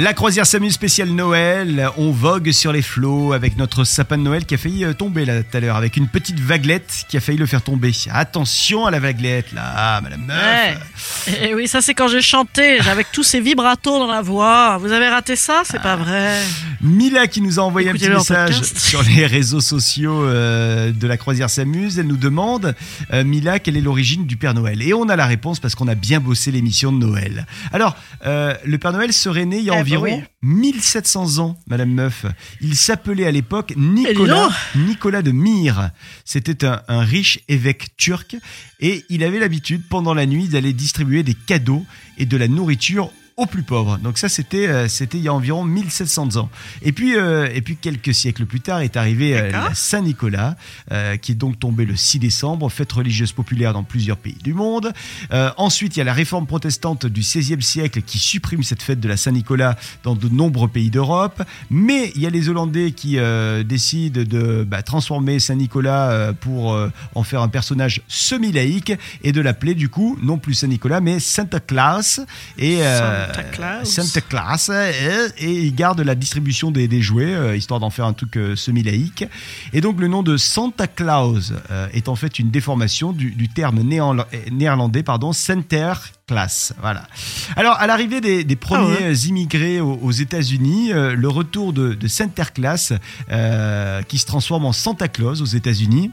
La croisière s'amuse spéciale Noël. On vogue sur les flots avec notre sapin de Noël qui a failli euh, tomber là tout à l'heure, avec une petite vaguelette qui a failli le faire tomber. Attention à la vaguelette là, ah, Madame Meuf. Ouais. Et oui, ça c'est quand j'ai chanté, avec tous ces vibratos dans la voix. Vous avez raté ça? C'est pas vrai. Mila qui nous a envoyé un petit message sur les réseaux sociaux euh, de la croisière s'amuse. Elle nous demande, euh, Mila, quelle est l'origine du Père Noël? Et on a la réponse parce qu'on a bien bossé l'émission de Noël. Alors, euh, le Père Noël serait né il y a Eh environ oui. 1700 ans, Madame Meuf. Il s'appelait à l'époque Nicolas, Nicolas de Myre. C'était un, un riche évêque turc et il avait l'habitude pendant la nuit d'aller distribuer des cadeaux et de la nourriture aux plus pauvres. Donc ça c'était euh, c'était il y a environ 1700 ans. Et puis euh, et puis quelques siècles plus tard est arrivé euh, Saint-Nicolas euh, qui est donc tombé le 6 décembre, fête religieuse populaire dans plusieurs pays du monde. Ensuite, il y a la réforme protestante du XVIe siècle qui supprime cette fête de la Saint-Nicolas dans de nombreux pays d'Europe. Mais il y a les Hollandais qui décident de bah, transformer Saint-Nicolas euh, pour en faire un personnage semi-laïque et de l'appeler du coup non plus Saint-Nicolas mais Santa Claus et euh, Santa Claus. Santa Claus euh, et ils gardent la distribution des, des jouets euh, histoire d'en faire un truc euh, semi-laïque. Et donc le nom de Santa Claus euh, est en fait une déformation du, du terme néerla- euh, néerlandais pardon Sinterklaas. Voilà. Alors à l'arrivée des, des premiers Ah immigrés aux, aux États-Unis, euh, le retour de, de Sinterklaas euh, qui se transforme en Santa Claus aux États-Unis.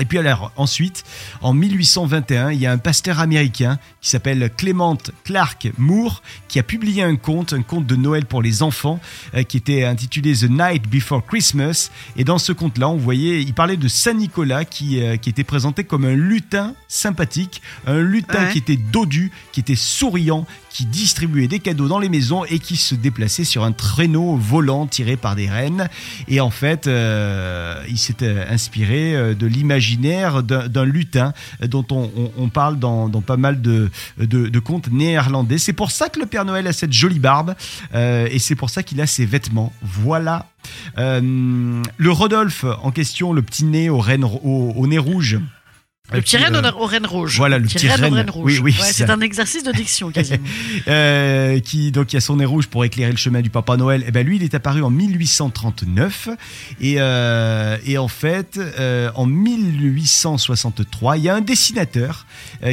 Et puis alors ensuite, en 1821, il y a un pasteur américain qui s'appelle Clement Clark Moore qui a publié un conte, un conte de Noël pour les enfants, euh, qui était intitulé The Night Before Christmas. Et dans ce conte-là, on voyait, il parlait de Saint Nicolas qui, euh, qui était présenté comme un lutin sympathique, un lutin Ouais. qui était dodu, qui était souriant, qui distribuait des cadeaux dans les maisons et qui se déplaçait sur un traîneau volant tiré par des rennes. Et en fait, euh, il euh, inspiré de l'imaginaire d'un lutin dont on, parle dans, pas mal de, contes néerlandais. C'est pour ça que le Père Noël a cette jolie barbe euh, et c'est pour ça qu'il a ses vêtements. Voilà. Euh, le Rodolphe en question, le petit nez au nez rouge. Le petit qui, renne euh, au renne rouge. voilà, le petit renne au renne. rouge. Oui, oui, Ouais, c'est un exercice de diction quasiment. euh, qui donc il a son nez rouge pour éclairer le chemin du Papa Noël. Et ben lui, il est apparu en 1839 et euh, et en fait euh, en 1863, il y a un dessinateur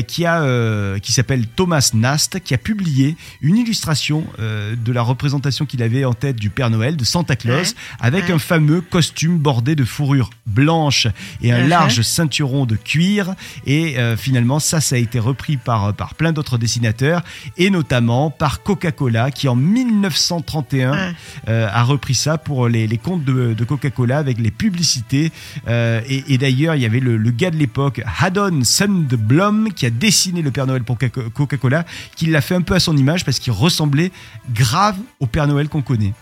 qui a qui s'appelle Thomas Nast qui a publié une illustration de la représentation qu'il avait en tête du Père Noël de Santa Claus Ouais. avec Ouais. un fameux costume bordé de fourrure blanche et un Uh-huh. large ceinturon de cuir et euh, finalement ça ça a été repris par par plein d'autres dessinateurs et notamment par Coca-Cola qui en 1931 Ouais. euh, a repris ça pour les, les comptes de, de Coca-Cola avec les publicités. Euh, et, et d'ailleurs il y avait le, le gars de l'époque Haddon Sundblom qui a dessiné le Père Noël pour Coca- Coca-Cola qui l'a fait un peu à son image parce qu'il ressemblait grave au Père Noël qu'on connaît.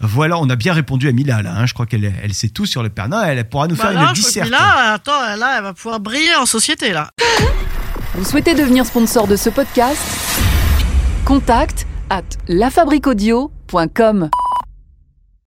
Voilà on a bien répondu à Mila là hein. je crois qu'elle elle sait tout sur le Père Noël. Elle pourra nous Bah faire là, une disserte. Là, attends, là, elle va pouvoir briller société là. Vous souhaitez devenir sponsor de ce podcast? Contact à lafabriquaudio.com.